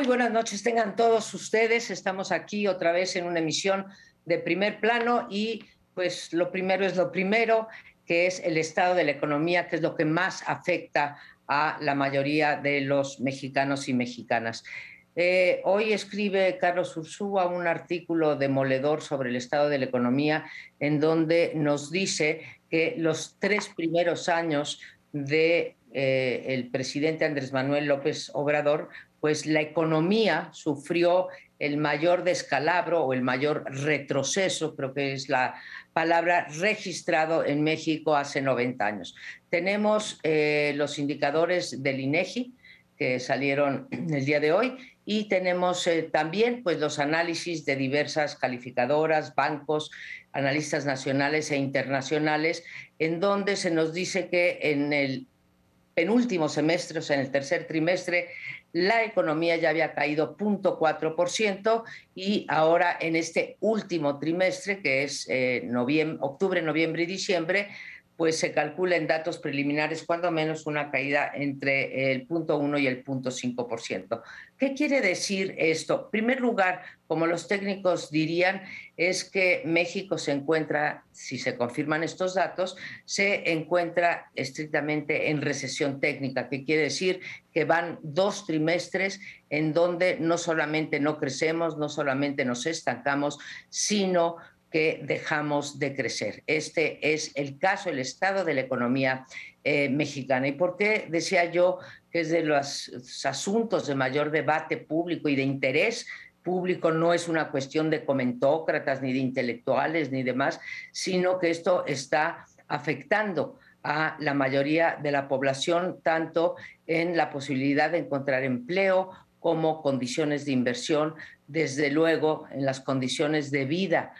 Muy buenas noches, tengan todos ustedes. Estamos aquí otra vez en una emisión de primer plano y pues lo primero es lo primero, que es el estado de la economía, que es lo que más afecta a la mayoría de los mexicanos y mexicanas. Eh, hoy escribe Carlos Ursúa un artículo demoledor sobre el estado de la economía en donde nos dice que los tres primeros años de eh, presidente Andrés Manuel López Obrador, pues la economía sufrió el mayor descalabro o el mayor retroceso, creo que es la palabra registrado en México hace 90 años. Tenemos eh, los indicadores del INEGI que salieron el día de hoy y tenemos eh, también pues, los análisis de diversas calificadoras, bancos, analistas nacionales e internacionales, en donde se nos dice que en el penúltimo semestre, o sea, en el tercer trimestre, la economía ya había caído 0.4% y ahora en este último trimestre, que es eh, octubre, noviembre y diciembre, pues se calcula en datos preliminares cuando menos una caída entre el 0.1 y el 0.5%. ¿Qué quiere decir esto? En primer lugar, como los técnicos dirían, es que México se encuentra, si se confirman estos datos, se encuentra estrictamente en recesión técnica, que quiere decir que van dos trimestres en donde no solamente no crecemos, no solamente nos estancamos, sino que dejamos de crecer. Este es el caso, el estado de la economía eh, mexicana. ¿Y por qué decía yo que es de los asuntos de mayor debate público y de interés público? No es una cuestión de comentócratas, ni de intelectuales, ni demás, sino que esto está afectando a la mayoría de la población, tanto en la posibilidad de encontrar empleo como condiciones de inversión, desde luego en las condiciones de vida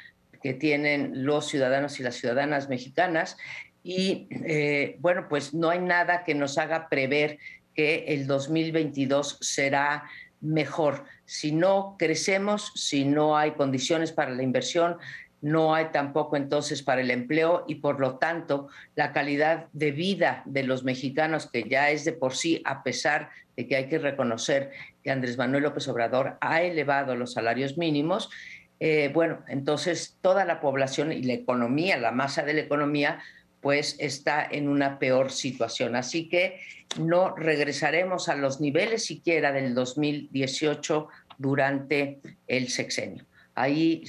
que tienen los ciudadanos y las ciudadanas mexicanas. Y eh, bueno, pues no hay nada que nos haga prever que el 2022 será mejor. Si no crecemos, si no hay condiciones para la inversión, no hay tampoco entonces para el empleo y por lo tanto la calidad de vida de los mexicanos, que ya es de por sí, a pesar de que hay que reconocer que Andrés Manuel López Obrador ha elevado los salarios mínimos, eh, bueno, entonces toda la población y la economía, la masa de la economía, pues está en una peor situación. Así que no regresaremos a los niveles siquiera del 2018 durante el sexenio. Ahí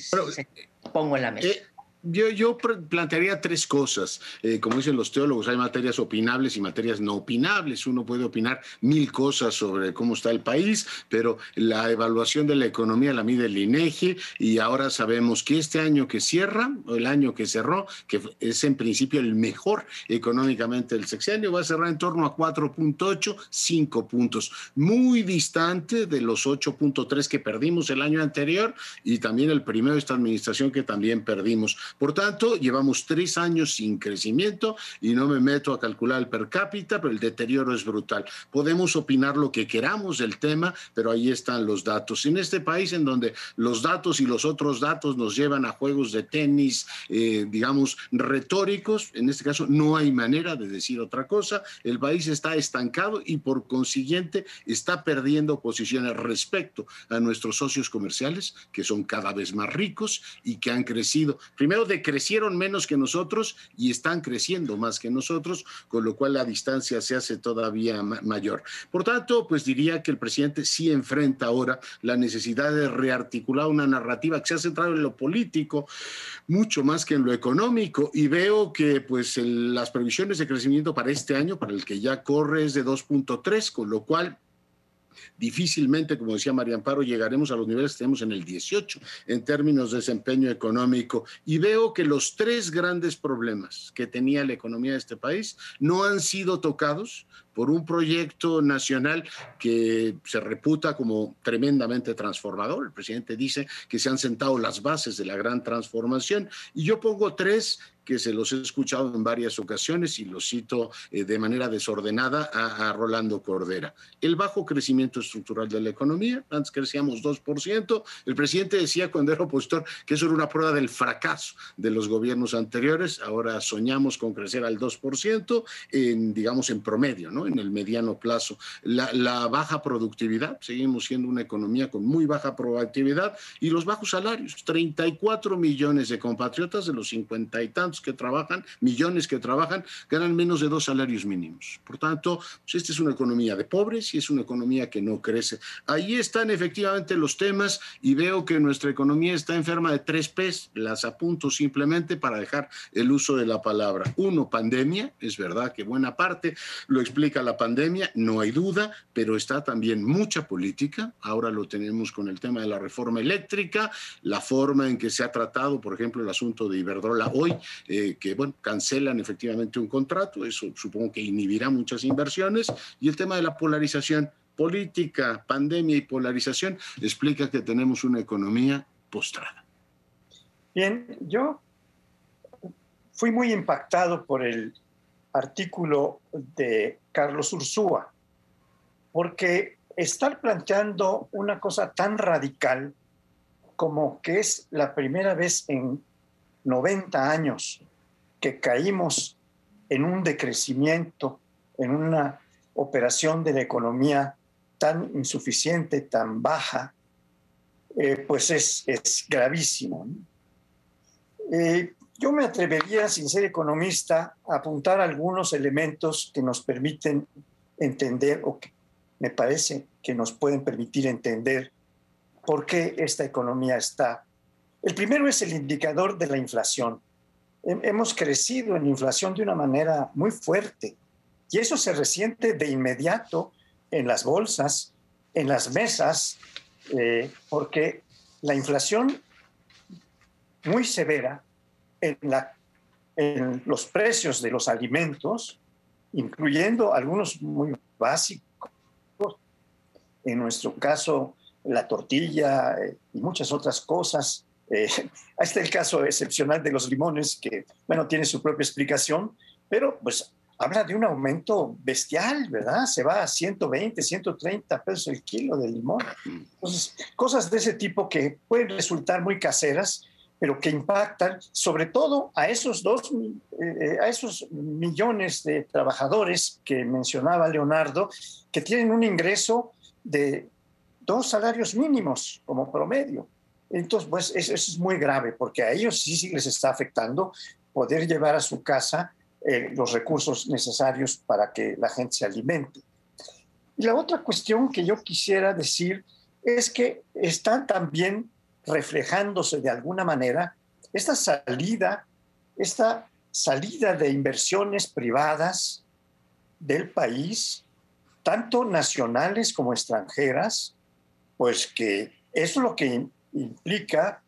pongo en la mesa. Eh, yo, yo, plantearía tres cosas. Eh, como dicen los teólogos, hay materias opinables y materias no opinables. Uno puede opinar mil cosas sobre cómo está el país, pero la evaluación de la economía la mide el INEGI y ahora sabemos que este año que cierra, o el año que cerró, que es en principio el mejor económicamente del sexenio, va a cerrar en torno a 4.8, 5 puntos, muy distante de los 8.3 que perdimos el año anterior y también el primero de esta administración que también perdimos. Por tanto, llevamos tres años sin crecimiento y no me meto a calcular el per cápita, pero el deterioro es brutal. Podemos opinar lo que queramos del tema, pero ahí están los datos. En este país en donde los datos y los otros datos nos llevan a juegos de tenis, eh, digamos, retóricos, en este caso no hay manera de decir otra cosa. El país está estancado y por consiguiente está perdiendo posiciones respecto a nuestros socios comerciales, que son cada vez más ricos y que han crecido. Primero, decrecieron menos que nosotros y están creciendo más que nosotros, con lo cual la distancia se hace todavía mayor. Por tanto, pues diría que el presidente sí enfrenta ahora la necesidad de rearticular una narrativa que se ha centrado en lo político mucho más que en lo económico y veo que pues las previsiones de crecimiento para este año, para el que ya corre, es de 2.3, con lo cual difícilmente, como decía María Amparo, llegaremos a los niveles que tenemos en el 18 en términos de desempeño económico. Y veo que los tres grandes problemas que tenía la economía de este país no han sido tocados por un proyecto nacional que se reputa como tremendamente transformador. El presidente dice que se han sentado las bases de la gran transformación y yo pongo tres que se los he escuchado en varias ocasiones y los cito eh, de manera desordenada a, a, Rolando Cordera. El bajo crecimiento estructural de la economía, antes crecíamos 2%, el presidente decía cuando era opositor que eso era una prueba del fracaso de los gobiernos anteriores, ahora soñamos con crecer al 2%, en, digamos en promedio, ¿no? ¿No? en el mediano plazo. La, la, baja productividad, seguimos siendo una economía con muy baja productividad y los bajos salarios. 34 millones de compatriotas de los cincuenta y tantos que trabajan, millones que trabajan, ganan menos de dos salarios mínimos. Por tanto, pues esta es una economía de pobres y es una economía que no crece. Ahí están efectivamente los temas y veo que nuestra economía está enferma de tres P's. Las apunto simplemente para dejar el uso de la palabra. Uno, pandemia. Es verdad que buena parte lo explica la pandemia, no hay duda, pero está también mucha política. Ahora lo tenemos con el tema de la reforma eléctrica, la forma en que se ha tratado, por ejemplo, el asunto de Iberdrola hoy, eh, que, bueno, cancelan efectivamente un contrato. Eso supongo que inhibirá muchas inversiones. Y el tema de la polarización política, pandemia y polarización explica que tenemos una economía postrada. Bien, yo fui muy impactado por el artículo de Carlos Ursúa, porque estar planteando una cosa tan radical como que es la primera vez en 90 años que caímos en un decrecimiento, en una operación de la economía tan insuficiente, tan baja, eh, pues es, es gravísimo. Eh, yo me atrevería, sin ser economista, a apuntar algunos elementos que nos permiten entender, o que me parece que nos pueden permitir entender por qué esta economía está. El primero es el indicador de la inflación. Hemos crecido en inflación de una manera muy fuerte y eso se resiente de inmediato en las bolsas, en las mesas, eh, porque la inflación muy severa en, la, en los precios de los alimentos, incluyendo algunos muy básicos, en nuestro caso la tortilla eh, y muchas otras cosas. Eh, está el caso excepcional de los limones, que, bueno, tiene su propia explicación, pero pues habla de un aumento bestial, ¿verdad? Se va a 120, 130 pesos el kilo de limón. Entonces, cosas de ese tipo que pueden resultar muy caseras, pero que impactan sobre todo a esos dos, eh, a esos millones de trabajadores que mencionaba Leonardo, que tienen un ingreso de dos salarios mínimos como promedio. Entonces, pues eso, es muy grave, porque a ellos sí, sí les está afectando poder llevar a su casa eh, los recursos necesarios para que la gente se alimente. Y la otra cuestión que yo quisiera decir es que está también reflejándose de alguna manera esta salida, esta salida de inversiones privadas del país, tanto nacionales como extranjeras, pues que es lo que implica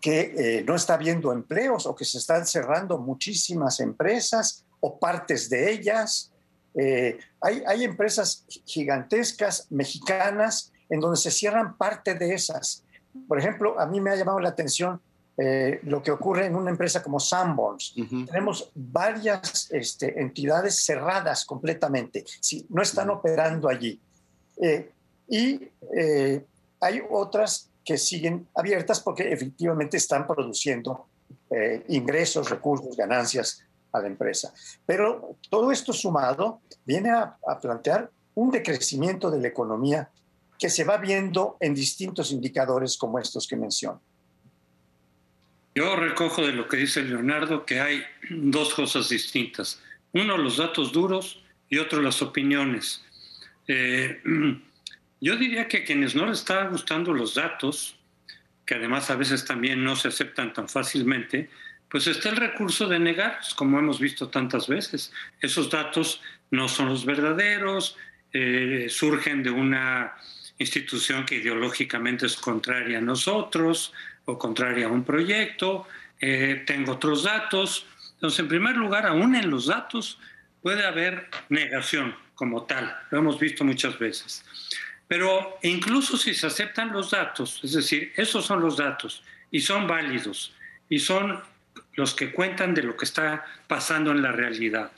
que eh, no está habiendo empleos o que se están cerrando muchísimas empresas o partes de ellas. Eh, hay, hay, empresas gigantescas mexicanas en donde se cierran parte de esas. Por ejemplo, a mí me ha llamado la atención eh, lo que ocurre en una empresa como Sanborns. Tenemos varias este, entidades cerradas completamente, si, no están operando allí. y hay otras que siguen abiertas porque efectivamente están produciendo eh, ingresos, recursos, ganancias a la empresa. Pero todo esto sumado viene a, plantear un decrecimiento de la economía que se va viendo en distintos indicadores como estos que menciono. Yo recojo de lo que dice Leonardo que hay dos cosas distintas. Uno, los datos duros y otro, las opiniones. Eh, Yo diría que a quienes no les está gustando los datos, que además a veces también no se aceptan tan fácilmente, pues está el recurso de negar, como hemos visto tantas veces. Esos datos no son los verdaderos, eh, surgen de una institución que ideológicamente es contraria a nosotros o contraria a un proyecto, eh, tengo otros datos. Entonces, en primer lugar, aún en los datos puede haber negación como tal, lo hemos visto muchas veces. Pero incluso si se aceptan los datos, es decir, esos son los datos y son válidos y son los que cuentan de lo que está pasando en la realidad.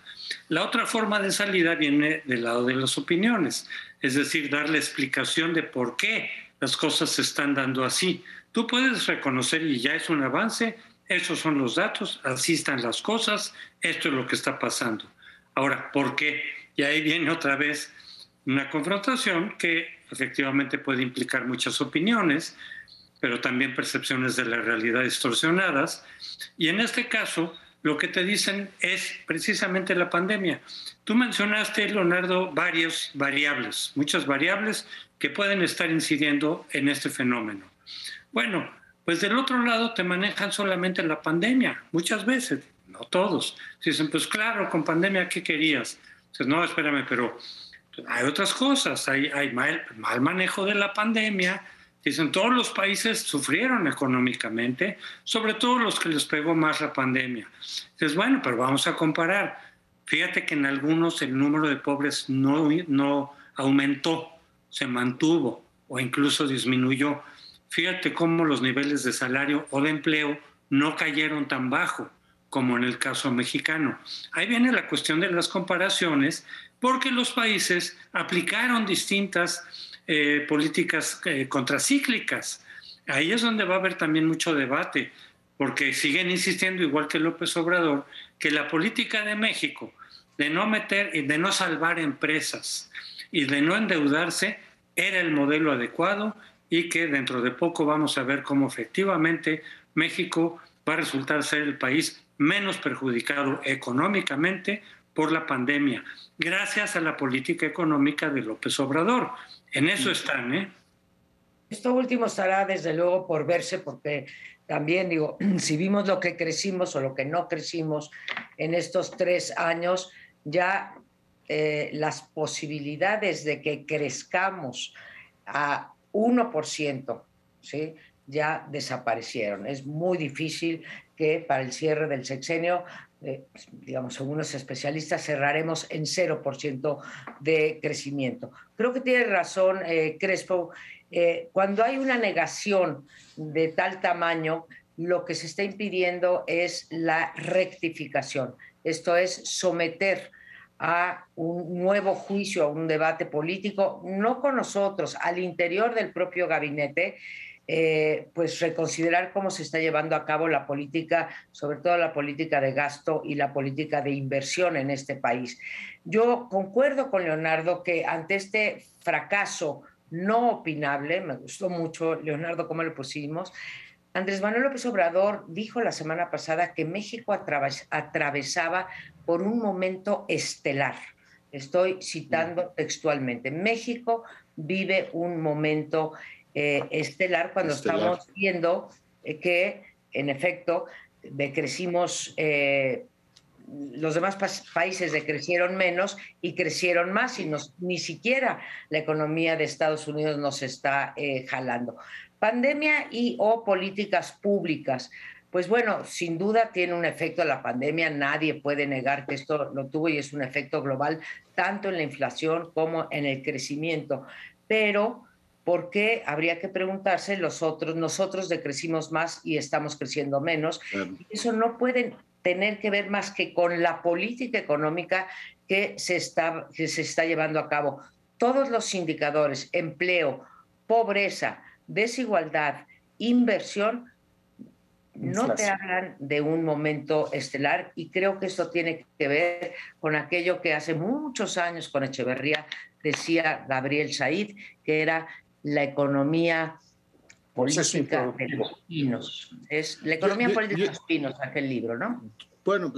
La otra forma de salida viene del lado de las opiniones, es decir, dar la explicación de por qué las cosas se están dando así. Tú puedes reconocer, y ya es un avance, esos son los datos, así están las cosas, esto es lo que está pasando. Ahora, ¿por qué? Y ahí viene otra vez una confrontación que efectivamente puede implicar muchas opiniones, pero también percepciones de la realidad distorsionadas. Y en este caso, lo que te dicen es precisamente la pandemia. Tú mencionaste, Leonardo, varias variables, muchas variables que pueden estar incidiendo en este fenómeno. Bueno, pues del otro lado te manejan solamente la pandemia, muchas veces, no todos. Dicen, pues claro, con pandemia, ¿qué querías? Dices, no, espérame, pero hay otras cosas, hay, hay mal, mal manejo de la pandemia, Dicen, todos los países sufrieron económicamente, sobre todo los que les pegó más la pandemia. Dices, bueno, pero vamos a comparar. Fíjate que en algunos el número de pobres no, no aumentó, se mantuvo o incluso disminuyó. Fíjate cómo los niveles de salario o de empleo no cayeron tan bajo como en el caso mexicano. Ahí viene la cuestión de las comparaciones, porque los países aplicaron distintas eh, políticas eh, contracíclicas. Ahí es donde va a haber también mucho debate, porque siguen insistiendo, igual que López Obrador, que la política de México de no meter y de no salvar empresas y de no endeudarse era el modelo adecuado y que dentro de poco vamos a ver cómo efectivamente México va a resultar ser el país menos perjudicado económicamente por la pandemia, gracias a la política económica de López Obrador. En eso están, ¿eh? Esto último estará desde luego por verse porque también digo, si vimos lo que crecimos o lo que no crecimos en estos tres años, ya eh, las posibilidades de que crezcamos a 1%, ¿sí? ya desaparecieron. Es muy difícil que para el cierre del sexenio eh, digamos, según los especialistas, cerraremos en 0% de crecimiento. Creo que tiene razón eh, Crespo. Eh, cuando hay una negación de tal tamaño, lo que se está impidiendo es la rectificación. Esto es someter a un nuevo juicio, a un debate político, no con nosotros, al interior del propio gabinete, eh, pues reconsiderar cómo se está llevando a cabo la política, sobre todo la política de gasto y la política de inversión en este país. Yo concuerdo con Leonardo que ante este fracaso no opinable, me gustó mucho, Leonardo, cómo lo pusimos, Andrés Manuel López Obrador dijo la semana pasada que México atravesaba por un momento estelar. Estoy citando textualmente. México vive un momento eh, estelar cuando estamos viendo eh, que, en efecto, decrecimos, eh, los demás países decrecieron menos y crecieron más y ni siquiera la economía de Estados Unidos nos está jalando. Pandemia y o políticas públicas. Pues bueno, sin duda tiene un efecto la pandemia, nadie puede negar que esto lo tuvo y es un efecto global, tanto en la inflación como en el crecimiento. Pero ¿Por qué? Habría que preguntarse los otros, nosotros decrecimos más y estamos creciendo menos. eso no puede tener que ver más que con la política económica que se está, que se está llevando a cabo. Todos los indicadores, empleo, pobreza, desigualdad, inversión, no te hablan de un momento estelar y creo que esto tiene que ver con aquello que hace muchos años con Echeverría decía Gabriel Said, que era la economía política de los pinos. Es la economía política de los pinos, aquel libro, ¿no? Bueno,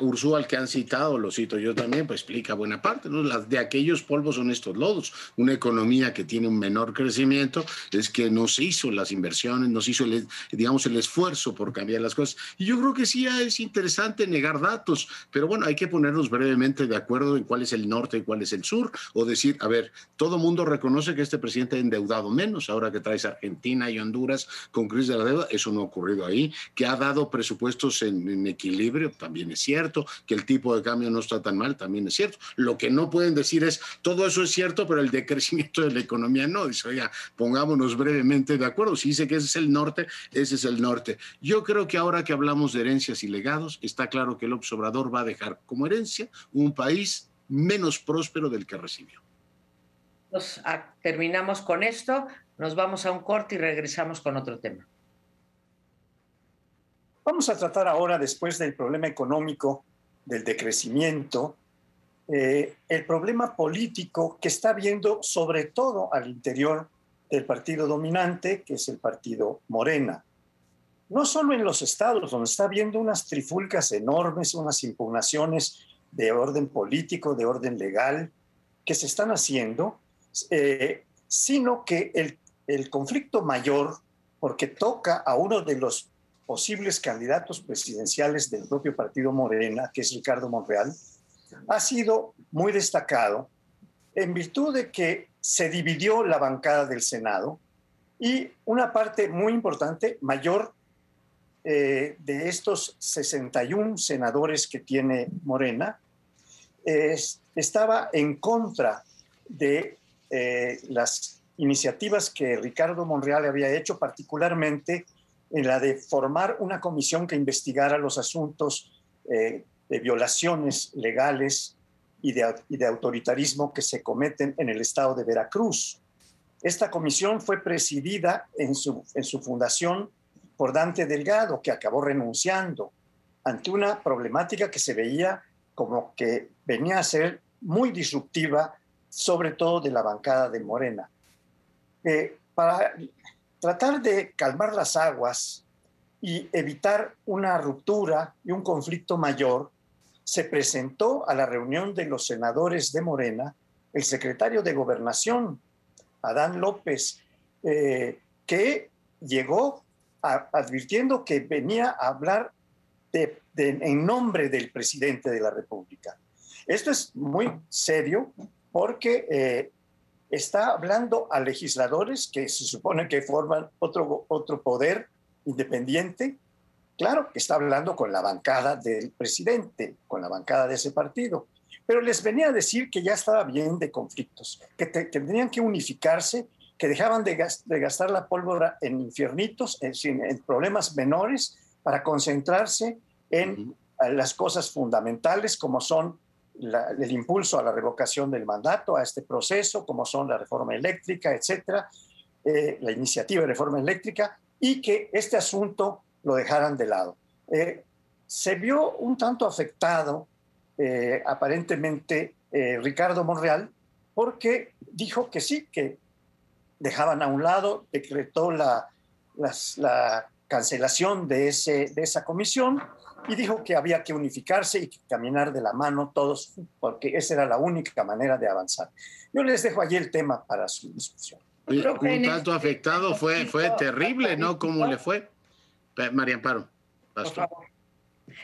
Ursúa, al que han citado, lo cito yo también, pues explica buena parte. ¿no? Las de aquellos polvos son estos lodos. Una economía que tiene un menor crecimiento es que no se hizo las inversiones, no se hizo, el, digamos, el esfuerzo por cambiar las cosas. Y yo creo que sí es interesante negar datos, pero bueno, hay que ponernos brevemente de acuerdo en cuál es el norte y cuál es el sur, o decir, a ver, todo mundo reconoce que este presidente ha endeudado menos, ahora que traes Argentina y Honduras con crisis de la deuda, eso no ha ocurrido ahí, que ha dado presupuestos en equilibrio también es cierto, que el tipo de cambio no está tan mal, también es cierto. Lo que no pueden decir es, todo eso es cierto, pero el decrecimiento de la economía no. Dice, oiga, pongámonos brevemente de acuerdo. Si dice que ese es el norte, ese es el norte. Yo creo que ahora que hablamos de herencias y legados, está claro que el observador va a dejar como herencia un país menos próspero del que recibió. Ah, terminamos con esto, nos vamos a un corte y regresamos con otro tema. Vamos a tratar ahora, después del problema económico, del decrecimiento, eh, el problema político que está viendo sobre todo al interior del partido dominante, que es el partido Morena. No solo en los estados, donde está viendo unas trifulcas enormes, unas impugnaciones de orden político, de orden legal, que se están haciendo, eh, sino que el, el conflicto mayor, porque toca a uno de los posibles candidatos presidenciales del propio partido Morena, que es Ricardo Monreal, ha sido muy destacado en virtud de que se dividió la bancada del Senado y una parte muy importante, mayor, eh, de estos 61 senadores que tiene Morena, estaba en contra de eh, las iniciativas que Ricardo Monreal había hecho, particularmente en la de formar una comisión que investigara los asuntos eh, de violaciones legales y de, autoritarismo que se cometen en el estado de Veracruz. Esta comisión fue presidida en su, en su fundación por Dante Delgado, que acabó renunciando ante una problemática que se veía como que venía a ser muy disruptiva, sobre todo de la bancada de Morena. Eh, para tratar de calmar las aguas y evitar una ruptura y un conflicto mayor, se presentó a la reunión de los senadores de Morena el secretario de Gobernación, Adán López, eh, que llegó advirtiendo que venía a hablar en nombre del presidente de la República. Esto es muy serio porque eh, está hablando a legisladores que se supone que forman otro, otro poder independiente. Claro que está hablando con la bancada del presidente, con la bancada de ese partido, pero les venía a decir que ya estaba bien de conflictos, que, tendrían que unificarse, que dejaban de, gastar la pólvora en infiernitos, en, problemas menores, para concentrarse en las cosas fundamentales como son el impulso a la revocación del mandato, a este proceso, como son la reforma eléctrica, etcétera, eh, la iniciativa de reforma eléctrica, y que este asunto lo dejaran de lado. Eh, se vio un tanto afectado, eh, aparentemente, eh, Ricardo Monreal, porque dijo que sí, que dejaban a un lado, decretó la, la cancelación de, ese, de esa comisión y dijo que había que unificarse y caminar de la mano todos, porque esa era la única manera de avanzar. Yo les dejo allí el tema para su discusión. un tanto afectado fue, fue terrible, ¿no? ¿Cómo le fue? María Amparo. Por favor.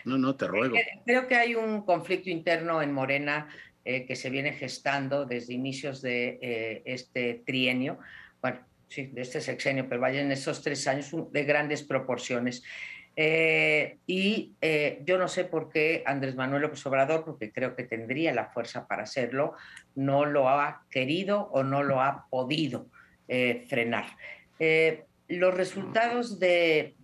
No, no, te ruego. Creo que hay un conflicto interno en Morena eh, que se viene gestando desde inicios de eh, este trienio, bueno, sí, de este sexenio, pero vaya en esos tres años de grandes proporciones. Eh, y yo no sé por qué Andrés Manuel López Obrador, porque creo que tendría la fuerza para hacerlo, no lo ha querido o no lo ha podido frenar. los resultados de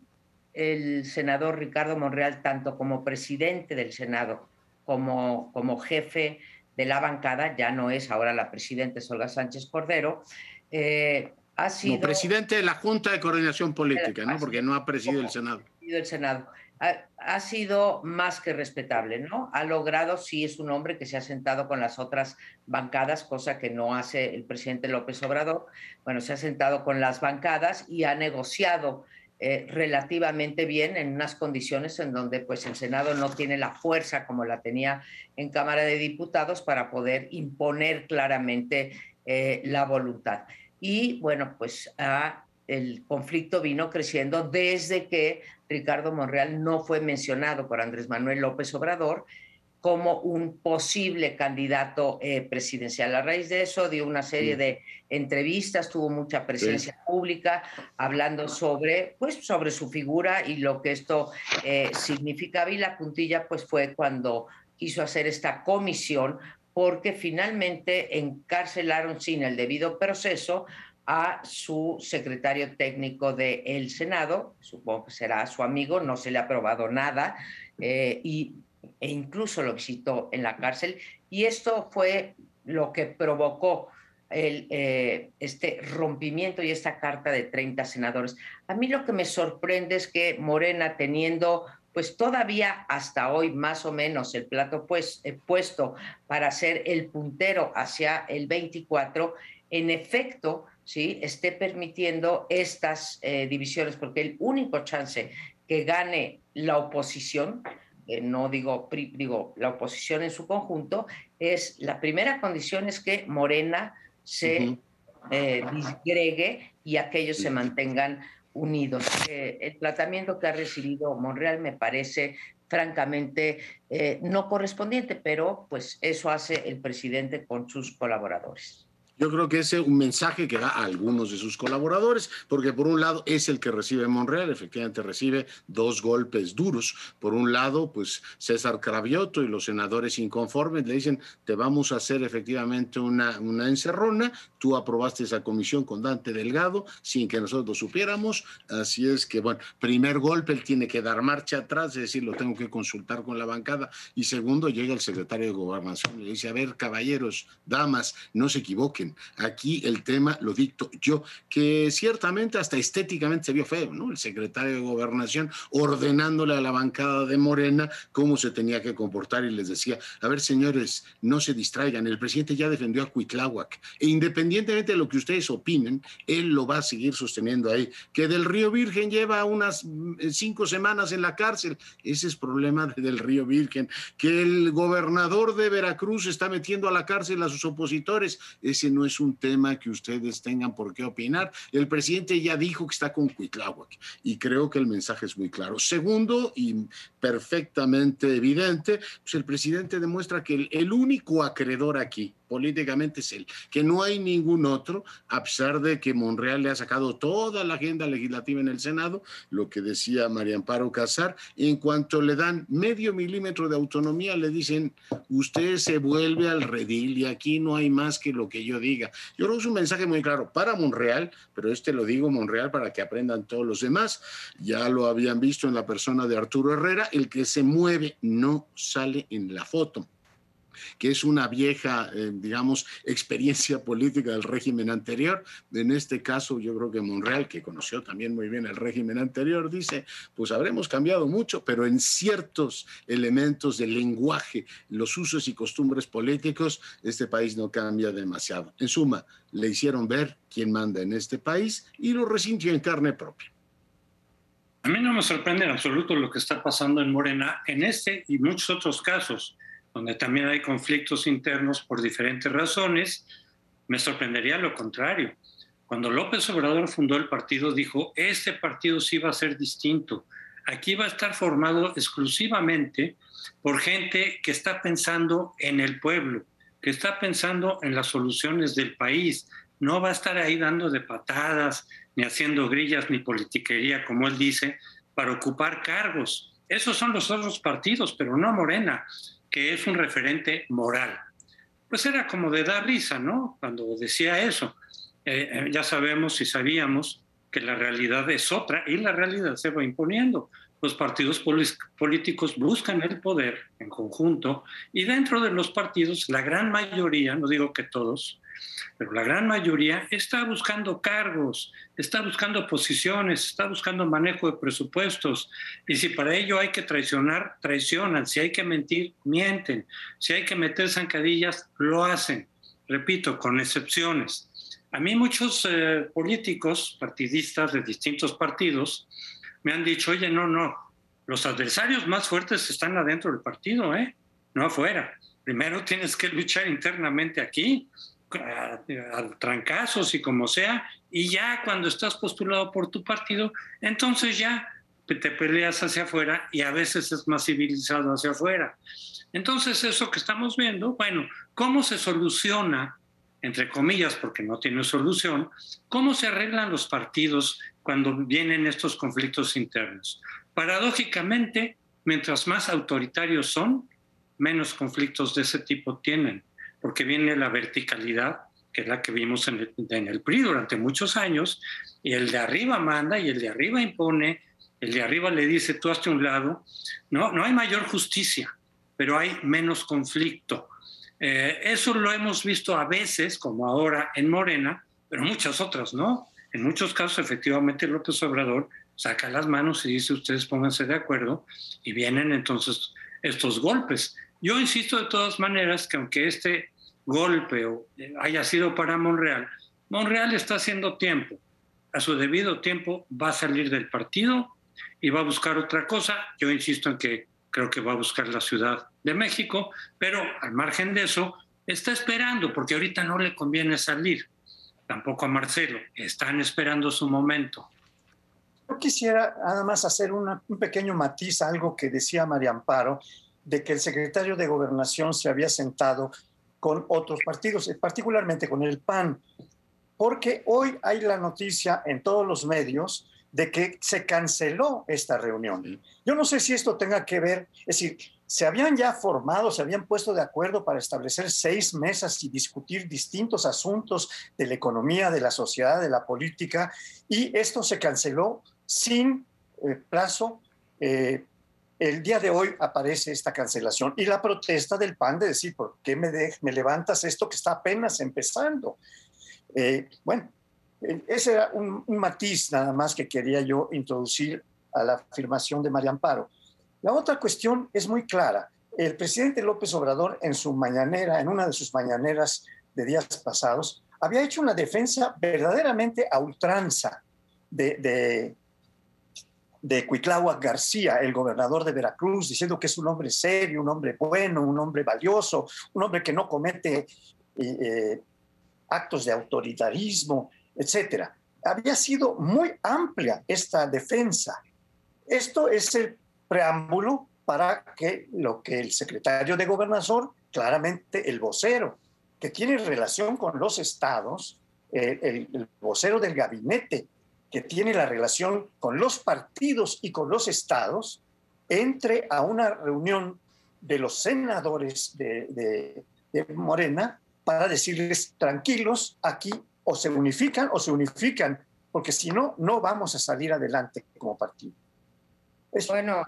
el senador Ricardo Monreal, tanto como presidente del Senado como, como jefe de la bancada, ya no es ahora la presidenta Olga Sánchez Cordero, eh, ha sido... presidente de la Junta de Coordinación Política, ¿no? Porque no ha presidido el Senado. El Senado. Ha, sido más que respetable, ¿no? Ha logrado, sí es un hombre que se ha sentado con las otras bancadas, cosa que no hace el presidente López Obrador. Bueno, se ha sentado con las bancadas y ha negociado eh, relativamente bien en unas condiciones en donde pues el Senado no tiene la fuerza como la tenía en Cámara de Diputados para poder imponer claramente eh, la voluntad. Y bueno, pues el conflicto vino creciendo desde que Ricardo Monreal no fue mencionado por Andrés Manuel López Obrador como un posible candidato eh, presidencial. A raíz de eso dio una serie de entrevistas, tuvo mucha presencia pública hablando sobre, pues, sobre su figura y lo que esto eh, significaba. Y la puntilla pues, fue cuando quiso hacer esta comisión porque finalmente encarcelaron sin el debido proceso a su secretario técnico del Senado, supongo que será su amigo, no se le ha aprobado nada, eh, y e incluso lo visitó en la cárcel. Y esto fue lo que provocó el, eh, este rompimiento y esta carta de 30 senadores. A mí lo que me sorprende es que Morena, teniendo pues todavía hasta hoy más o menos el plato pues, eh, puesto para ser el puntero hacia el 24, en efecto, ¿sí? esté permitiendo estas eh, divisiones, porque el único chance que gane la oposición, eh, no digo, digo la oposición en su conjunto, es la primera condición es que Morena se disgregue y aquellos se mantengan unidos. Eh, el tratamiento que ha recibido Monreal me parece francamente eh, no correspondiente, pero pues eso hace el presidente con sus colaboradores. Yo creo que ese es un mensaje que da a algunos de sus colaboradores, porque por un lado es el que recibe Monreal, efectivamente recibe dos golpes duros. Por un lado, pues César Cravioto y los senadores inconformes le dicen, te vamos a hacer efectivamente una, una encerrona, aprobaste esa comisión con Dante Delgado sin que nosotros lo supiéramos, así es que, bueno, primer golpe, él tiene que dar marcha atrás, es decir, lo tengo que consultar con la bancada, y segundo, llega el secretario de Gobernación y le dice, a ver, caballeros, damas, no se equivoquen. Aquí el tema lo dicto yo, que ciertamente hasta estéticamente se vio feo, ¿no? El secretario de Gobernación ordenándole a la bancada de Morena cómo se tenía que comportar y les decía, a ver señores, no se distraigan, el presidente ya defendió a Cuitláhuac e independientemente de lo que ustedes opinen, él lo va a seguir sosteniendo ahí. Que del Río Virgen lleva unas mm, cinco semanas en la cárcel, ese es problema del Río Virgen. Que el gobernador de Veracruz está metiendo a la cárcel a sus opositores, ese no es un tema que ustedes tengan por qué opinar. El presidente ya dijo que está con Cuitláhuac y creo que el mensaje es muy claro. Segundo, y perfectamente evidente, pues el presidente demuestra que el único acreedor aquí, políticamente es él, que no hay ningún otro, a pesar de que Monreal le ha sacado toda la agenda legislativa en el Senado, lo que decía María Amparo Casar, en cuanto le dan medio milímetro de autonomía, le dicen, usted se vuelve al redil y aquí no hay más que lo que yo diga. Yo creo que es un mensaje muy claro para Monreal, pero este lo digo Monreal para que aprendan todos los demás, ya lo habían visto en la persona de Arturo Herrera, el que se mueve no sale en la foto que es una vieja, eh, digamos, experiencia política del régimen anterior. En este caso, yo creo que Monreal, que conoció también muy bien el régimen anterior, dice, pues habremos cambiado mucho, pero en ciertos elementos del lenguaje, los usos y costumbres políticos, este país no cambia demasiado. En suma, le hicieron ver quién manda en este país y lo resintió en carne propia. A mí no me sorprende en absoluto lo que está pasando en Morena en este y muchos otros casos donde también hay conflictos internos por diferentes razones, me sorprendería lo contrario. Cuando López Obrador fundó el partido, dijo, este partido sí va a ser distinto. Aquí va a estar formado exclusivamente por gente que está pensando en el pueblo, que está pensando en las soluciones del país. No va a estar ahí dando de patadas, ni haciendo grillas, ni politiquería, como él dice, para ocupar cargos. Esos son los otros partidos, pero no Morena que es un referente moral. Pues era como de dar risa, ¿no? Cuando decía eso. Eh, eh, ya sabemos y sabíamos que la realidad es otra y la realidad se va imponiendo. Los partidos políticos buscan el poder en conjunto y dentro de los partidos la gran mayoría, no digo que todos, pero la gran mayoría está buscando cargos, está buscando posiciones, está buscando manejo de presupuestos. Y si para ello hay que traicionar, traicionan. Si hay que mentir, mienten. Si hay que meter zancadillas, lo hacen. Repito, con excepciones. A mí muchos eh, políticos, partidistas de distintos partidos, me han dicho, oye, no, no, los adversarios más fuertes están adentro del partido, ¿eh? no afuera. Primero tienes que luchar internamente aquí a, trancazos y como sea, y ya cuando estás postulado por tu partido, entonces ya te peleas hacia afuera y a veces es más civilizado hacia afuera. Entonces eso que estamos viendo, bueno, ¿cómo se soluciona, entre comillas, porque no tiene solución, cómo se arreglan los partidos cuando vienen estos conflictos internos? Paradójicamente, mientras más autoritarios son, menos conflictos de ese tipo tienen porque viene la verticalidad, que es la que vimos en el, PRI durante muchos años, y el de arriba manda y el de arriba impone, el de arriba le dice tú hazte un lado. No, no hay mayor justicia, pero hay menos conflicto. Eh, eso lo hemos visto a veces, como ahora en Morena, pero muchas otras no. En muchos casos, efectivamente, López Obrador saca las manos y dice ustedes pónganse de acuerdo y vienen entonces estos golpes. Yo insisto de todas maneras que aunque este golpe haya sido para Monreal, Monreal está haciendo tiempo. A su debido tiempo va a salir del partido y va a buscar otra cosa. Yo insisto en que creo que va a buscar la Ciudad de México, pero al margen de eso, está esperando, porque ahorita no le conviene salir. Tampoco a Marcelo, están esperando su momento. Yo quisiera nada más hacer un pequeño matiz algo que decía María Amparo, de que el secretario de Gobernación se había sentado con otros partidos, particularmente con el PAN, porque hoy hay la noticia en todos los medios de que se canceló esta reunión. Yo no sé si esto tenga que ver, es decir, se habían ya formado, se habían puesto de acuerdo para establecer seis mesas y discutir distintos asuntos de la economía, de la sociedad, de la política, y esto se canceló sin eh, plazo. Eh, el día de hoy aparece esta cancelación y la protesta del PAN de decir, ¿por qué me, me levantas esto que está apenas empezando? Eh, bueno, ese era un, un, matiz nada más que quería yo introducir a la afirmación de María Amparo. La otra cuestión es muy clara. El presidente López Obrador en su mañanera, en una de sus mañaneras de días pasados, había hecho una defensa verdaderamente a ultranza de, de, de Cuitláhuac García, el gobernador de Veracruz, diciendo que es un hombre serio, un hombre bueno, un hombre valioso, un hombre que no comete eh, eh actos de autoritarismo, etcétera. Había sido muy amplia esta defensa. Esto es el preámbulo para que lo que el secretario de Gobernación, claramente el vocero, que tiene relación con los estados, eh, el, vocero del gabinete, que tiene la relación con los partidos y con los estados, entre a una reunión de los senadores de, de, de Morena para decirles, tranquilos, aquí o se unifican o se unifican, porque si no, no vamos a salir adelante como partido. Bueno,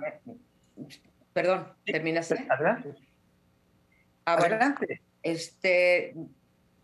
perdón, ¿terminaste? Adelante. Ah, Adelante. Este,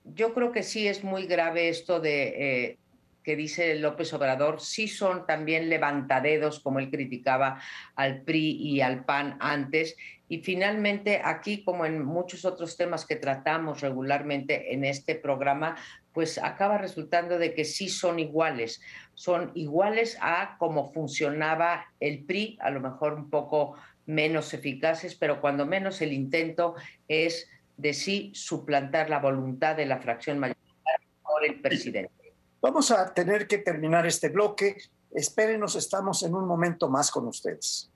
yo creo que sí es muy grave esto de eh, que dice López Obrador, sí son también levantadedos, como él criticaba al PRI y al PAN antes. Y finalmente, aquí, como en muchos otros temas que tratamos regularmente en este programa, pues acaba resultando de que sí son iguales. Son iguales a cómo funcionaba el PRI, a lo mejor un poco menos eficaces, pero cuando menos el intento es de sí suplantar la voluntad de la fracción mayoritaria por el presidente. Vamos a tener que terminar este bloque. Espérenos, estamos en un momento más con ustedes.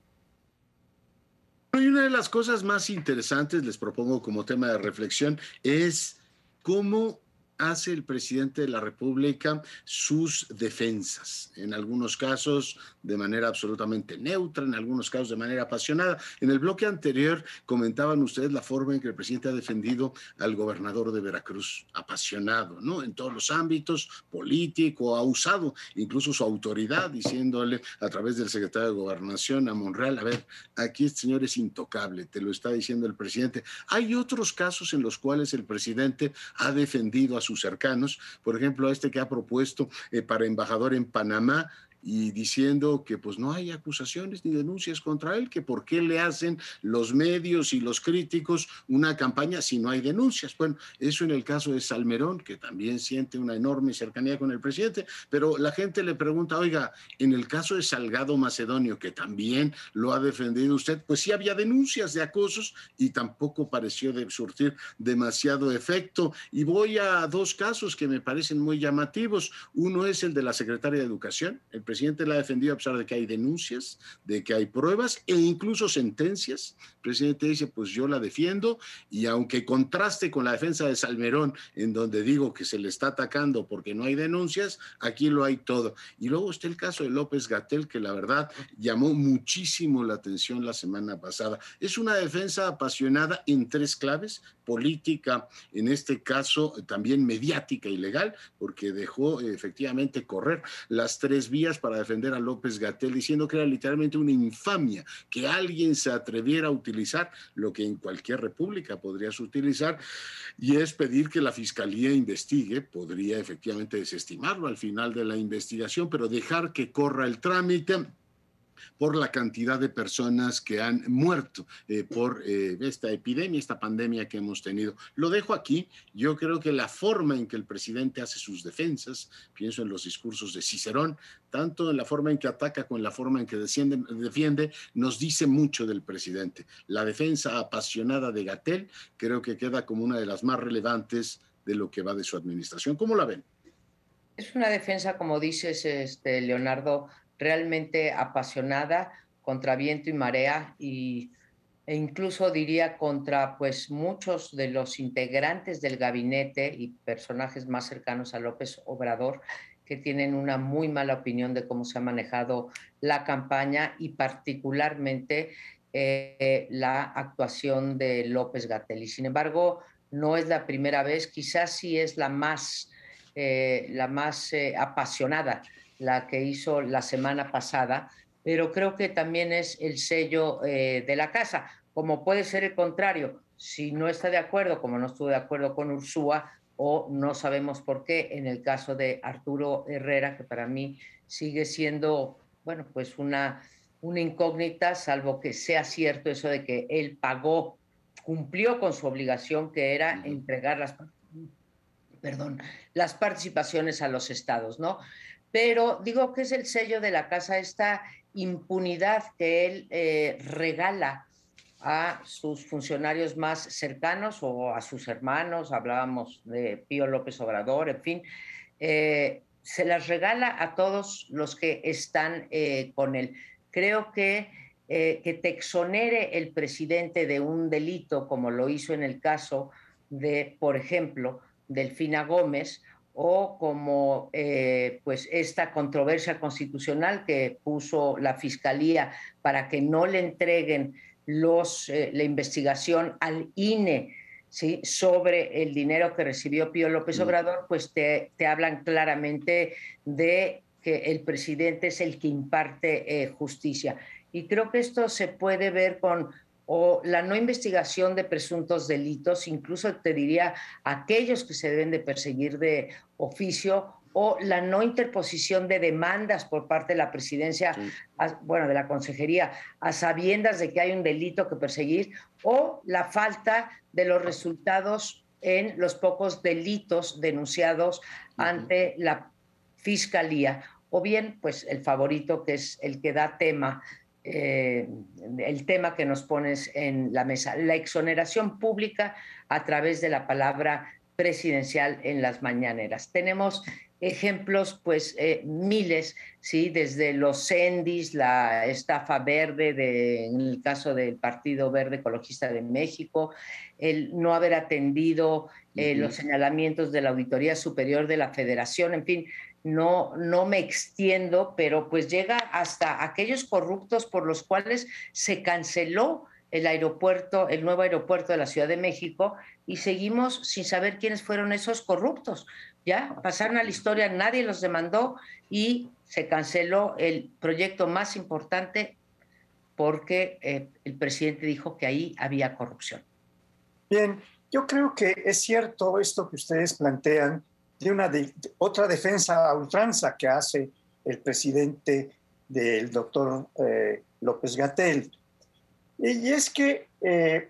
Y una de las cosas más interesantes, les propongo como tema de reflexión, es cómo hace el presidente de la República sus defensas, en algunos casos de manera absolutamente neutra, en algunos casos de manera apasionada. En el bloque anterior comentaban ustedes la forma en que el presidente ha defendido al gobernador de Veracruz, apasionado, ¿no? En todos los ámbitos, político, ha usado incluso su autoridad, diciéndole a través del secretario de Gobernación a Monreal, a ver, aquí este señor es intocable, te lo está diciendo el presidente. Hay otros casos en los cuales el presidente ha defendido a sus cercanos, por ejemplo, este que ha propuesto eh, para embajador en Panamá, y diciendo que pues no hay acusaciones ni denuncias contra él, que por qué le hacen los medios y los críticos una campaña si no hay denuncias. Bueno, eso en el caso de Salmerón, que también siente una enorme cercanía con el presidente, pero la gente le pregunta, oiga, en el caso de Salgado Macedonio, que también lo ha defendido usted, pues sí había denuncias de acosos y tampoco pareció de surtir demasiado efecto. Y voy a dos casos que me parecen muy llamativos. Uno es el de la secretaria de Educación, el presidente la ha defendido a pesar de que hay denuncias, de que hay pruebas e incluso sentencias. El presidente dice, pues yo la defiendo y aunque contraste con la defensa de Salmerón, en donde digo que se le está atacando porque no hay denuncias, aquí lo hay todo. Y luego está el caso de López Gatel, que la verdad llamó muchísimo la atención la semana pasada. Es una defensa apasionada en tres claves, política, en este caso también mediática y legal, porque dejó efectivamente correr las tres vías para defender a López Gatel, diciendo que era literalmente una infamia que alguien se atreviera a utilizar lo que en cualquier república podrías utilizar, y es pedir que la fiscalía investigue, podría efectivamente desestimarlo al final de la investigación, pero dejar que corra el trámite por la cantidad de personas que han muerto eh, por eh, esta epidemia, esta pandemia que hemos tenido. Lo dejo aquí. Yo creo que la forma en que el presidente hace sus defensas, pienso en los discursos de Cicerón, tanto en la forma en que ataca como en la forma en que defiende, nos dice mucho del presidente. La defensa apasionada de Gatel creo que queda como una de las más relevantes de lo que va de su administración. ¿Cómo la ven? Es una defensa, como dices, este, Leonardo, realmente apasionada contra viento y marea y, e incluso diría contra pues muchos de los integrantes del gabinete y personajes más cercanos a López Obrador que tienen una muy mala opinión de cómo se ha manejado la campaña y particularmente eh, la actuación de López Gatel. Y sin embargo, no es la primera vez, quizás sí es la más, eh, la más eh, apasionada la que hizo la semana pasada, pero creo que también es el sello eh, de la casa, como puede ser el contrario, si no está de acuerdo, como no estuvo de acuerdo con Ursúa, o no sabemos por qué, en el caso de Arturo Herrera, que para mí sigue siendo, bueno, pues una, una incógnita, salvo que sea cierto eso de que él pagó, cumplió con su obligación, que era entregar las, perdón, las participaciones a los estados, ¿no? Pero digo que es el sello de la casa, esta impunidad que él eh, regala a sus funcionarios más cercanos o a sus hermanos, hablábamos de Pío López Obrador, en fin, eh, se las regala a todos los que están eh, con él. Creo que que te exonere el presidente de un delito, como lo hizo en el caso de, por ejemplo, Delfina Gómez, o como eh, pues esta controversia constitucional que puso la Fiscalía para que no le entreguen los, eh, la investigación al INE ¿sí? sobre el dinero que recibió Pío López mm. Obrador, pues te, te hablan claramente de que el presidente es el que imparte eh, justicia. Y creo que esto se puede ver con o la no investigación de presuntos delitos, incluso te diría aquellos que se deben de perseguir de oficio, o la no interposición de demandas por parte de la presidencia, bueno, de la consejería, a sabiendas de que hay un delito que perseguir, o la falta de los resultados en los pocos delitos denunciados ante la fiscalía, o bien, pues el favorito que es el que da tema eh, el tema que nos pones en la mesa, la exoneración pública a través de la palabra presidencial en las mañaneras. Tenemos ejemplos, pues eh, miles, ¿sí? desde los CENDIS, la estafa verde, de, en el caso del Partido Verde Ecologista de México, el no haber atendido eh, los señalamientos de la Auditoría Superior de la Federación, en fin, no, no me extiendo, pero pues llega hasta aquellos corruptos por los cuales se canceló el aeropuerto, el nuevo aeropuerto de la Ciudad de México, y seguimos sin saber quiénes fueron esos corruptos. Ya pasaron a la historia, nadie los demandó y se canceló el proyecto más importante porque eh, el presidente dijo que ahí había corrupción. Bien, yo creo que es cierto esto que ustedes plantean de una otra defensa a ultranza que hace el presidente del doctor eh, López Gatel. Y es que eh,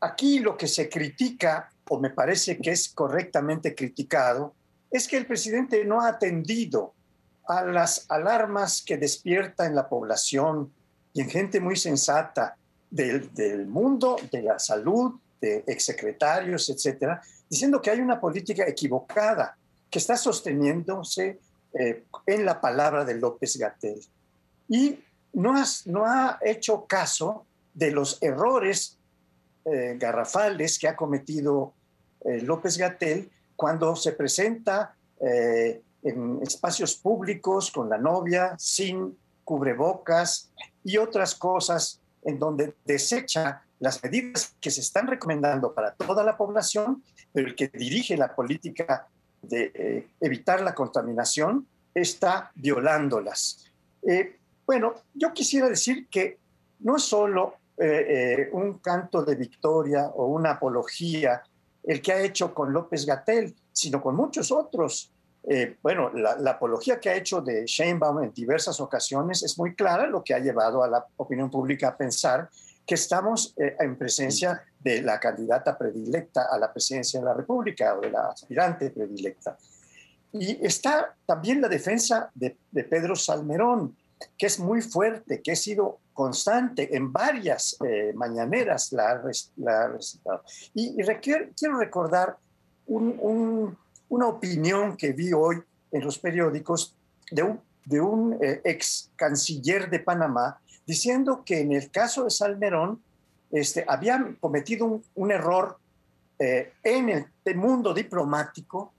aquí lo que se critica, o me parece que es correctamente criticado, es que el presidente no ha atendido a las alarmas que despierta en la población y en gente muy sensata del, del mundo de la salud, de exsecretarios, etcétera, diciendo que hay una política equivocada que está sosteniéndose eh, en la palabra de López Gatel. Y no, no ha hecho caso de los errores eh, garrafales que ha cometido eh, López Gatel cuando se presenta en espacios públicos con la novia sin cubrebocas y otras cosas en donde desecha las medidas que se están recomendando para toda la población, pero el que dirige la política de eh, evitar la contaminación está violándolas. Eh, bueno, yo quisiera decir que no es solo eh, un canto de victoria o una apología el que ha hecho con López Gatel, sino con muchos otros. bueno, la, la, apología que ha hecho de Sheinbaum en diversas ocasiones es muy clara, lo que ha llevado a la opinión pública a pensar que estamos eh, en presencia de la candidata predilecta a la presidencia de la República o de la aspirante predilecta. Y está también la defensa de, Pedro Salmerón, que es muy fuerte, que ha sido constante en varias eh, mañaneras. La, la, y, y quiero recordar una opinión que vi hoy en los periódicos de un, de un eh, ex canciller de Panamá diciendo que en el caso de Salmerón este, habían cometido un, error eh, en el, mundo diplomático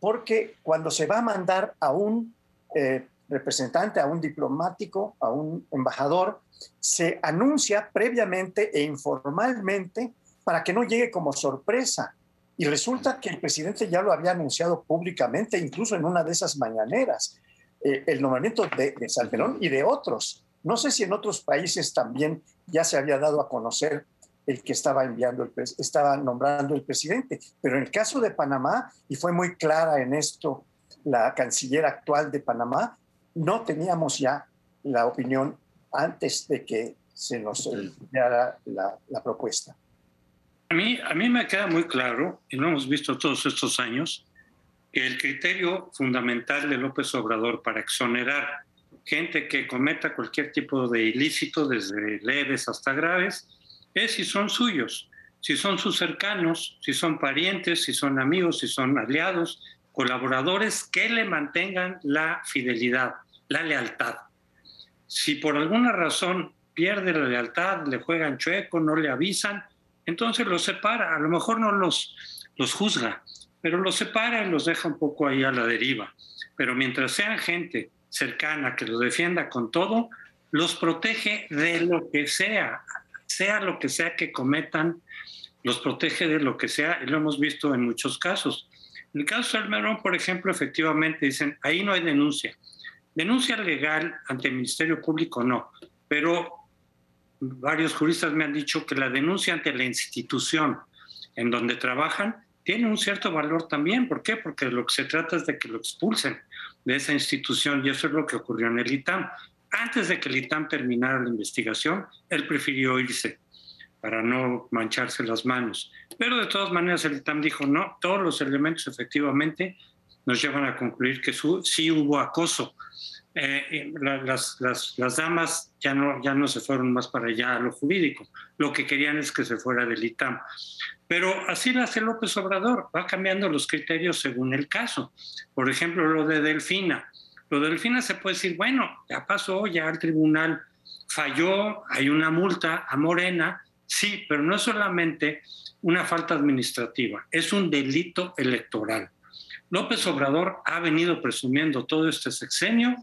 porque cuando se va a mandar a un eh, representante, a un diplomático, a un embajador, se anuncia previamente e informalmente para que no llegue como sorpresa. Y resulta que el presidente ya lo había anunciado públicamente, incluso en una de esas mañaneras, eh, el nombramiento de Salmerón y de otros. No sé si en otros países también ya se había dado a conocer el que estaba enviando, el, estaba nombrando el presidente, pero en el caso de Panamá, y fue muy clara en esto la canciller actual de Panamá, no teníamos ya la opinión antes de que se nos enviara la, la, propuesta. A mí, a mí me queda muy claro, y lo hemos visto todos estos años, que el criterio fundamental de López Obrador para exonerar gente que cometa cualquier tipo de ilícito, desde leves hasta graves, es si son suyos, si son sus cercanos, si son parientes, si son amigos, si son aliados, colaboradores que le mantengan la fidelidad, la lealtad. Si por alguna razón pierde la lealtad, le juegan chueco, no le avisan, entonces los separa. A lo mejor no los, los juzga, pero los separa y los deja un poco ahí a la deriva. Pero mientras sean gente cercana que los defienda con todo, los protege de lo que sea, sea lo que sea que cometan, los protege de lo que sea, y lo hemos visto en muchos casos. En el caso del Merón, por ejemplo, efectivamente dicen, ahí no hay denuncia. Denuncia legal ante el Ministerio Público no, pero varios juristas me han dicho que la denuncia ante la institución en donde trabajan tiene un cierto valor también. ¿Por qué? Porque lo que se trata es de que lo expulsen de esa institución y eso es lo que ocurrió en el ITAM. Antes de que el ITAM terminara la investigación, él prefirió irse para no mancharse las manos. Pero de todas maneras el ITAM dijo, no, todos los elementos efectivamente nos llevan a concluir que sí hubo acoso. Eh, las, las, las, damas ya no, ya no se fueron más para allá a lo jurídico, lo que querían es que se fuera del ITAM. Pero así lo hace López Obrador, va cambiando los criterios según el caso. Por ejemplo, lo de Delfina. Lo de Delfina se puede decir, bueno, ya pasó, ya el tribunal falló, hay una multa a Morena, sí, pero no es solamente una falta administrativa, es un delito electoral. López Obrador ha venido presumiendo todo este sexenio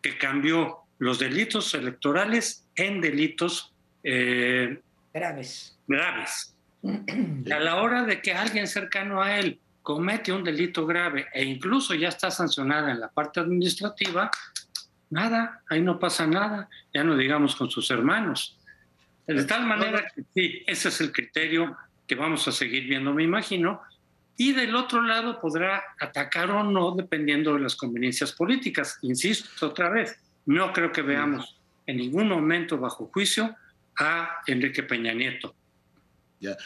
que cambió los delitos electorales en delitos eh, graves. graves. a la hora de que alguien cercano a él comete un delito grave e incluso ya está sancionada en la parte administrativa, nada, ahí no pasa nada, ya no digamos con sus hermanos. De tal manera que sí, ese es el criterio que vamos a seguir viendo, me imagino, y del otro lado podrá atacar o no dependiendo de las conveniencias políticas. Insisto otra vez, no creo que veamos en ningún momento bajo juicio a Enrique Peña Nieto.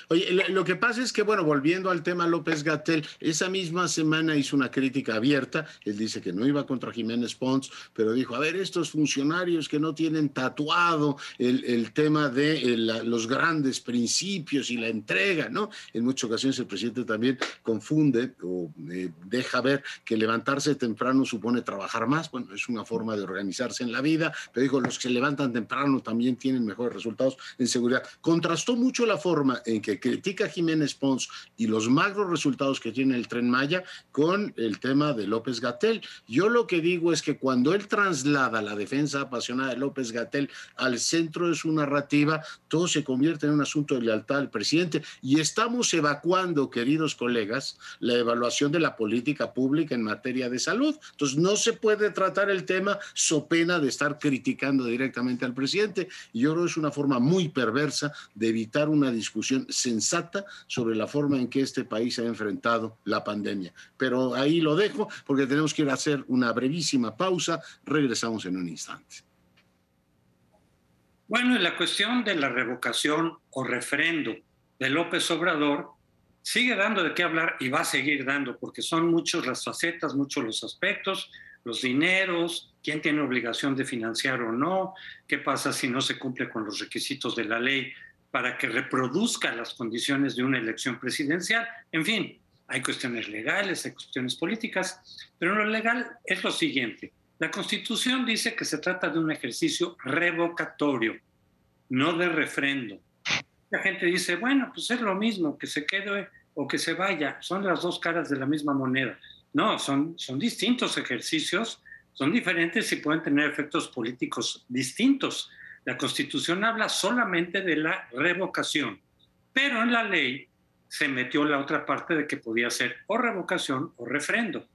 Oye, lo, que pasa es que, bueno, volviendo al tema López Gatel, esa misma semana hizo una crítica abierta. Él dice que no iba contra Jiménez Pons, pero dijo, a ver, estos funcionarios que no tienen tatuado el, tema de eh, los grandes principios y la entrega, ¿no? En muchas ocasiones el presidente también confunde o eh, deja ver que levantarse temprano supone trabajar más. Bueno, es una forma de organizarse en la vida, pero dijo, los que se levantan temprano también tienen mejores resultados en seguridad. Contrastó mucho la forma en que critica a Jiménez Pons y los magros resultados que tiene el tren Maya con el tema de López Gatel. Yo lo que digo es que cuando él traslada la defensa apasionada de López Gatel al centro de su narrativa, todo se convierte en un asunto de lealtad al presidente y estamos evacuando, queridos colegas, la evaluación de la política pública en materia de salud. Entonces, no se puede tratar el tema so pena de estar criticando directamente al presidente. Yo creo que es una forma muy perversa de evitar una discusión sensata sobre la forma en que este país ha enfrentado la pandemia. Pero ahí lo dejo porque tenemos que ir a hacer una brevísima pausa. Regresamos en un instante. Bueno, la cuestión de la revocación o refrendo de López Obrador sigue dando de qué hablar y va a seguir dando, porque son muchos las facetas, muchos los aspectos, los dineros, quién tiene obligación de financiar o no, qué pasa si no se cumple con los requisitos de la ley para que reproduzca las condiciones de una elección presidencial. En fin, hay cuestiones legales, hay cuestiones políticas, pero lo legal es lo siguiente. La Constitución dice que se trata de un ejercicio revocatorio, no de refrendo. La gente dice, bueno, pues es lo mismo, que se quede o que se vaya, son las dos caras de la misma moneda. No, son, son distintos ejercicios, son diferentes y pueden tener efectos políticos distintos. La Constitución habla solamente de la revocación, pero en la ley se metió la otra parte de que podía ser o revocación o refrendo.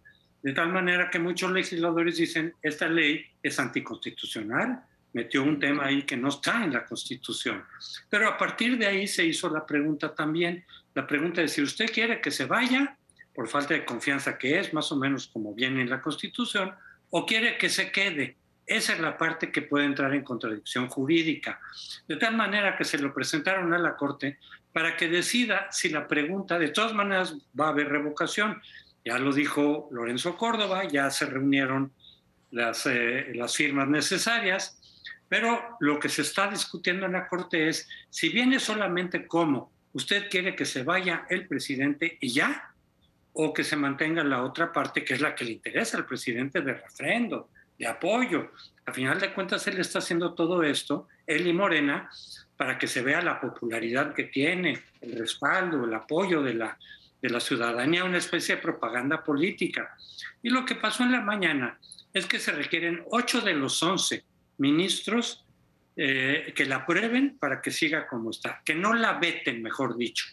De tal manera que muchos legisladores dicen, esta ley es anticonstitucional, metió un tema ahí que no está en la Constitución. Pero a partir de ahí se hizo la pregunta también, la pregunta de si usted quiere que se vaya por falta de confianza que es, más o menos como viene en la Constitución, o quiere que se quede. Esa es la parte que puede entrar en contradicción jurídica. De tal manera que se lo presentaron a la Corte para que decida si la pregunta, de todas maneras, va a haber revocación. Ya lo dijo Lorenzo Córdoba, ya se reunieron las, eh, las firmas necesarias, pero lo que se está discutiendo en la Corte es si viene solamente como usted quiere que se vaya el presidente y ya, o que se mantenga la otra parte que es la que le interesa al presidente de refrendo, de apoyo. A final de cuentas, él está haciendo todo esto, él y Morena, para que se vea la popularidad que tiene, el respaldo, el apoyo de la, de la ciudadanía, una especie de propaganda política. Y lo que pasó en la mañana es que se requieren ocho de los once ministros eh, que la aprueben para que siga como está, que no la veten, mejor dicho.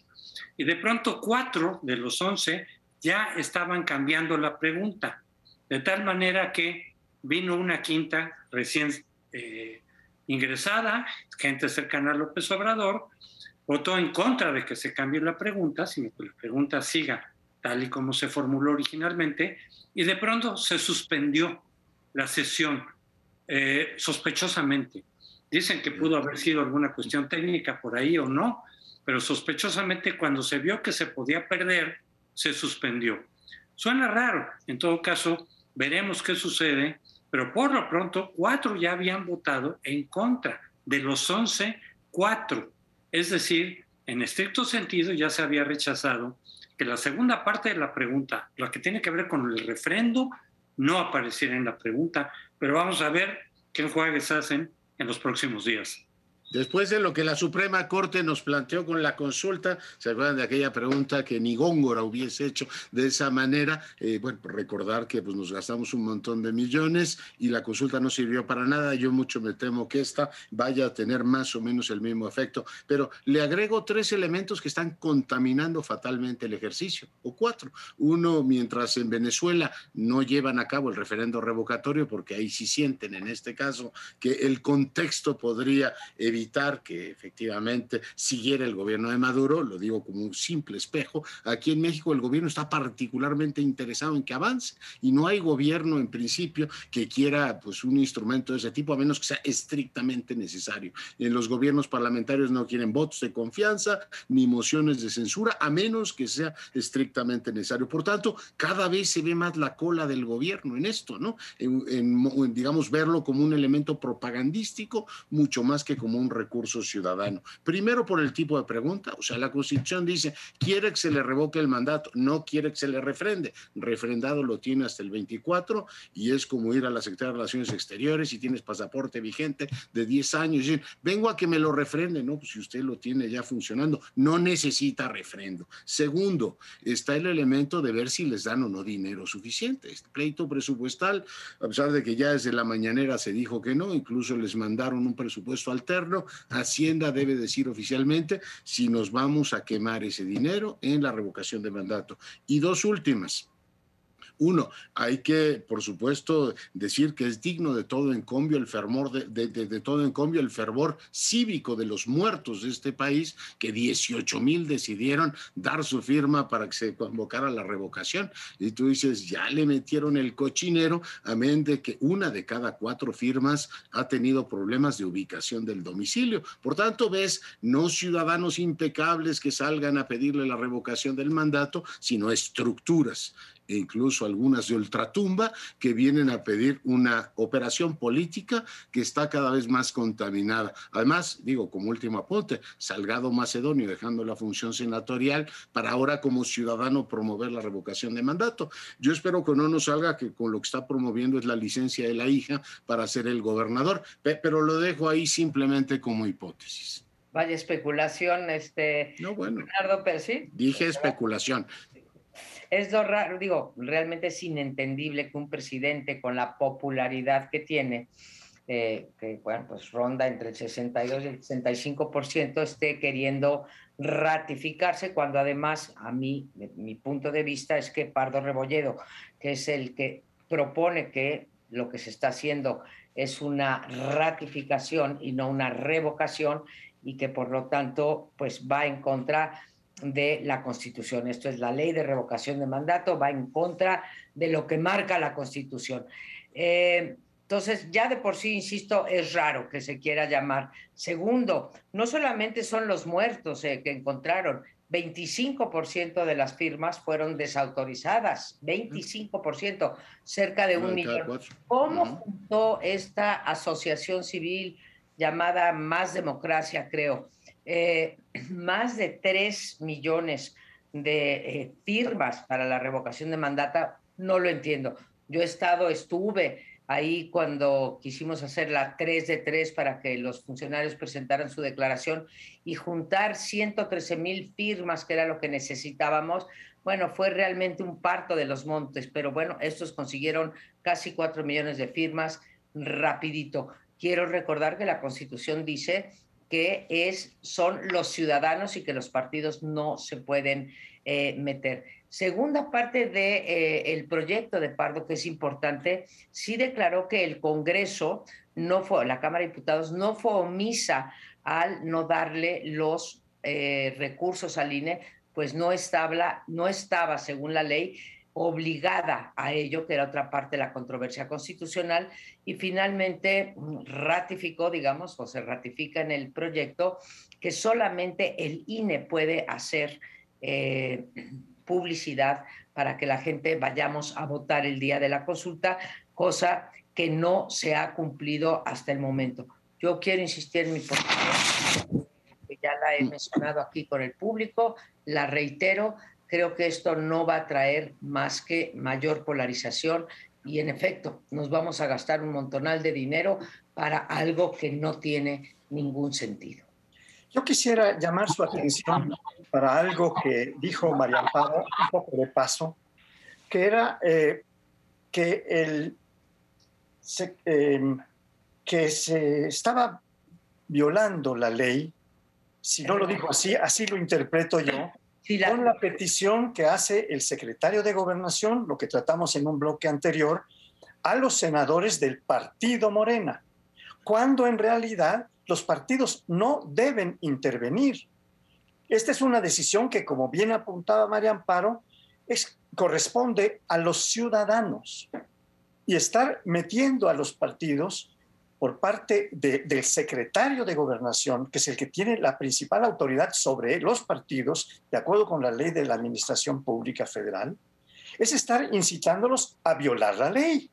Y de pronto cuatro de los once ya estaban cambiando la pregunta, de tal manera que vino una quinta recién eh, ingresada, gente cercana a López Obrador, votó en contra de que se cambie la pregunta, sino que la pregunta siga tal y como se formuló originalmente, y de pronto se suspendió la sesión eh, sospechosamente. Dicen que pudo haber sido alguna cuestión técnica por ahí o no, pero sospechosamente cuando se vio que se podía perder, se suspendió. Suena raro, en todo caso, veremos qué sucede, pero por lo pronto cuatro ya habían votado en contra. De los once, cuatro es decir, en estricto sentido ya se había rechazado que la segunda parte de la pregunta, la que tiene que ver con el refrendo, no apareciera en la pregunta, pero vamos a ver qué enjuagues hacen en los próximos días. Después de lo que la Suprema Corte nos planteó con la consulta, ¿se acuerdan de aquella pregunta que ni Góngora hubiese hecho de esa manera? Eh, bueno, recordar que pues, nos gastamos un montón de millones y la consulta no sirvió para nada. Yo mucho me temo que esta vaya a tener más o menos el mismo efecto. Pero le agrego tres elementos que están contaminando fatalmente el ejercicio, o cuatro. Uno, mientras en Venezuela no llevan a cabo el referendo revocatorio, porque ahí sí sienten en este caso que el contexto podría evitar evitar que efectivamente siguiera el gobierno de Maduro, lo digo como un simple espejo, aquí en México el gobierno está particularmente interesado en que avance y no hay gobierno en principio que quiera pues un instrumento de ese tipo a menos que sea estrictamente necesario. En los gobiernos parlamentarios no quieren votos de confianza ni mociones de censura a menos que sea estrictamente necesario. Por tanto, cada vez se ve más la cola del gobierno en esto, ¿no? En, digamos verlo como un elemento propagandístico mucho más que como un un recurso ciudadano. Primero por el tipo de pregunta, o sea, la Constitución dice, quiere que se le revoque el mandato, no quiere que se le refrende. Refrendado lo tiene hasta el 24 y es como ir a la Secretaría de Relaciones Exteriores y tienes pasaporte vigente de 10 años y vengo a que me lo refrende, no, pues si usted lo tiene ya funcionando, no necesita refrendo. Segundo, está el elemento de ver si les dan o no dinero suficiente. Este pleito presupuestal, a pesar de que ya desde la mañanera se dijo que no, incluso les mandaron un presupuesto alterno, Hacienda debe decir oficialmente si nos vamos a quemar ese dinero en la revocación de mandato. Y dos últimas. Uno, hay que, por supuesto, decir que es digno de todo encomio el fervor, de, de, todo encomio el fervor cívico de los muertos de este país, que 18 mil decidieron dar su firma para que se convocara la revocación. Y tú dices, ya le metieron el cochinero, amén de que una de cada cuatro firmas ha tenido problemas de ubicación del domicilio. Por tanto, ves, no ciudadanos impecables que salgan a pedirle la revocación del mandato, sino estructuras e incluso algunas de ultratumba que vienen a pedir una operación política que está cada vez más contaminada. Además, digo, como último apunte, Salgado Macedonio dejando la función senatorial para ahora como ciudadano promover la revocación de mandato. Yo espero que no nos salga que con lo que está promoviendo es la licencia de la hija para ser el gobernador, pero lo dejo ahí simplemente como hipótesis. Vaya especulación, este. No, bueno. Percy. Dije especulación. Es raro, digo, realmente es inentendible que un presidente con la popularidad que tiene, eh, que bueno, pues ronda entre el 62 y el 65%, esté queriendo ratificarse cuando además, a mí, mi punto de vista es que Pardo Rebolledo, que es el que propone que lo que se está haciendo es una ratificación y no una revocación y que por lo tanto pues va en contra de la Constitución. Esto es la ley de revocación de mandato, va en contra de lo que marca la Constitución. Eh, entonces, ya de por sí, insisto, es raro que se quiera llamar. Segundo, no solamente son los muertos eh, que encontraron, 25% de las firmas fueron desautorizadas, 25%, cerca de un millón. ¿Cómo juntó esta asociación civil llamada Más Democracia, creo? Eh, más de 3 millones de eh, firmas para la revocación de mandato, no lo entiendo. Yo he estado, estuve ahí cuando quisimos hacer la 3 de 3 para que los funcionarios presentaran su declaración y juntar 113 mil firmas, que era lo que necesitábamos. Bueno, fue realmente un parto de los montes, pero bueno, estos consiguieron casi 4 millones de firmas rapidito. Quiero recordar que la Constitución dice que es, son los ciudadanos y que los partidos no se pueden eh, meter. Segunda parte del de, eh, proyecto de Pardo, que es importante, sí declaró que el Congreso, no fue, la Cámara de Diputados, no fue omisa al no darle los eh, recursos al INE, pues no estaba, no estaba, según la ley, obligada a ello, que era otra parte de la controversia constitucional, y finalmente mm, ratificó, digamos, o se ratifica en el proyecto que solamente el INE puede hacer eh, publicidad para que la gente vayamos a votar el día de la consulta, cosa que no se ha cumplido hasta el momento. Yo quiero insistir en mi posición, que ya la he mencionado aquí con el público, la reitero, creo que esto no va a traer más que mayor polarización y en efecto nos vamos a gastar un montonal de dinero para algo que no tiene ningún sentido. Yo quisiera llamar su atención para algo que dijo María Amparo, un poco de paso, que era eh, que, el, em, que se estaba violando la ley, si no lo dijo así, así lo interpreto yo, con la petición que hace el secretario de Gobernación, lo que tratamos en un bloque anterior, a los senadores del partido Morena, cuando en realidad los partidos no deben intervenir. Esta es una decisión que, como bien apuntaba María Amparo, es, corresponde a los ciudadanos. Y estar metiendo a los partidos por parte del secretario de gobernación, que es el que tiene la principal autoridad sobre los partidos, de acuerdo con la ley de la Administración Pública Federal, es estar incitándolos a violar la ley.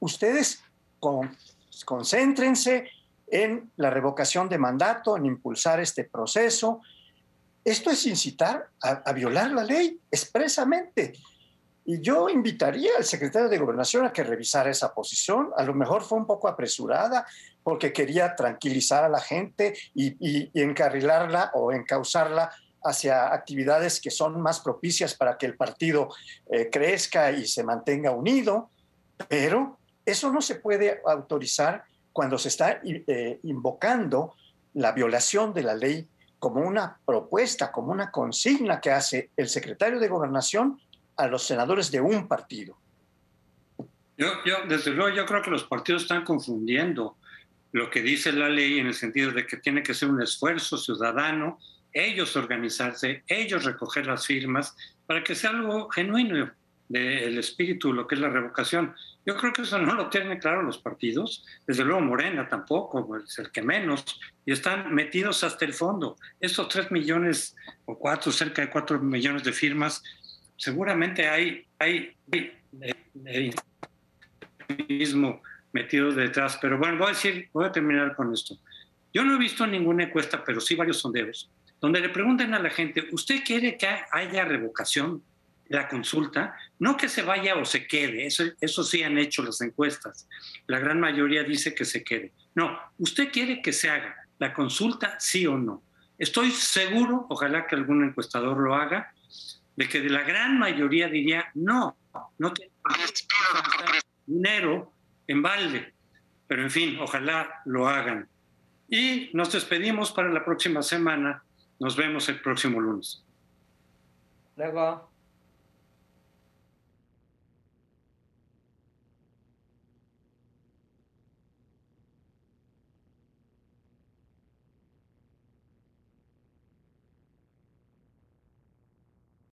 Ustedes con, concéntrense, en la revocación de mandato, en impulsar este proceso. Esto es incitar a, violar la ley expresamente. Y yo invitaría al secretario de Gobernación a que revisara esa posición. A lo mejor fue un poco apresurada porque quería tranquilizar a la gente y, encarrilarla o encauzarla hacia actividades que son más propicias para que el partido eh, crezca y se mantenga unido. Pero eso no se puede autorizar cuando se está eh, invocando la violación de la ley como una propuesta, como una consigna que hace el secretario de Gobernación a los senadores de un partido. Yo, yo, desde luego, yo creo que los partidos están confundiendo lo que dice la ley en el sentido de que tiene que ser un esfuerzo ciudadano, ellos organizarse, ellos recoger las firmas, para que sea algo genuino del espíritu, lo que es la revocación. Yo creo que eso no lo tienen claro los partidos, desde luego Morena tampoco, es el que menos, y están metidos hasta el fondo. Estos tres millones o cuatro, cerca de cuatro millones de firmas, seguramente hay, hay, mismo metido detrás, pero bueno, voy a decir, voy a terminar con esto. Yo no he visto ninguna encuesta, pero sí varios sondeos, donde le pregunten a la gente, ¿usted quiere que haya revocación? la consulta, no que se vaya o se quede, eso, eso sí han hecho las encuestas. La gran mayoría dice que se quede. No, usted quiere que se haga la consulta, sí o no. Estoy seguro, ojalá que algún encuestador lo haga, de que de la gran mayoría diría no, no tiene dinero en balde. Pero en fin, ojalá lo hagan. Y nos despedimos para la próxima semana. Nos vemos el próximo lunes. Luego.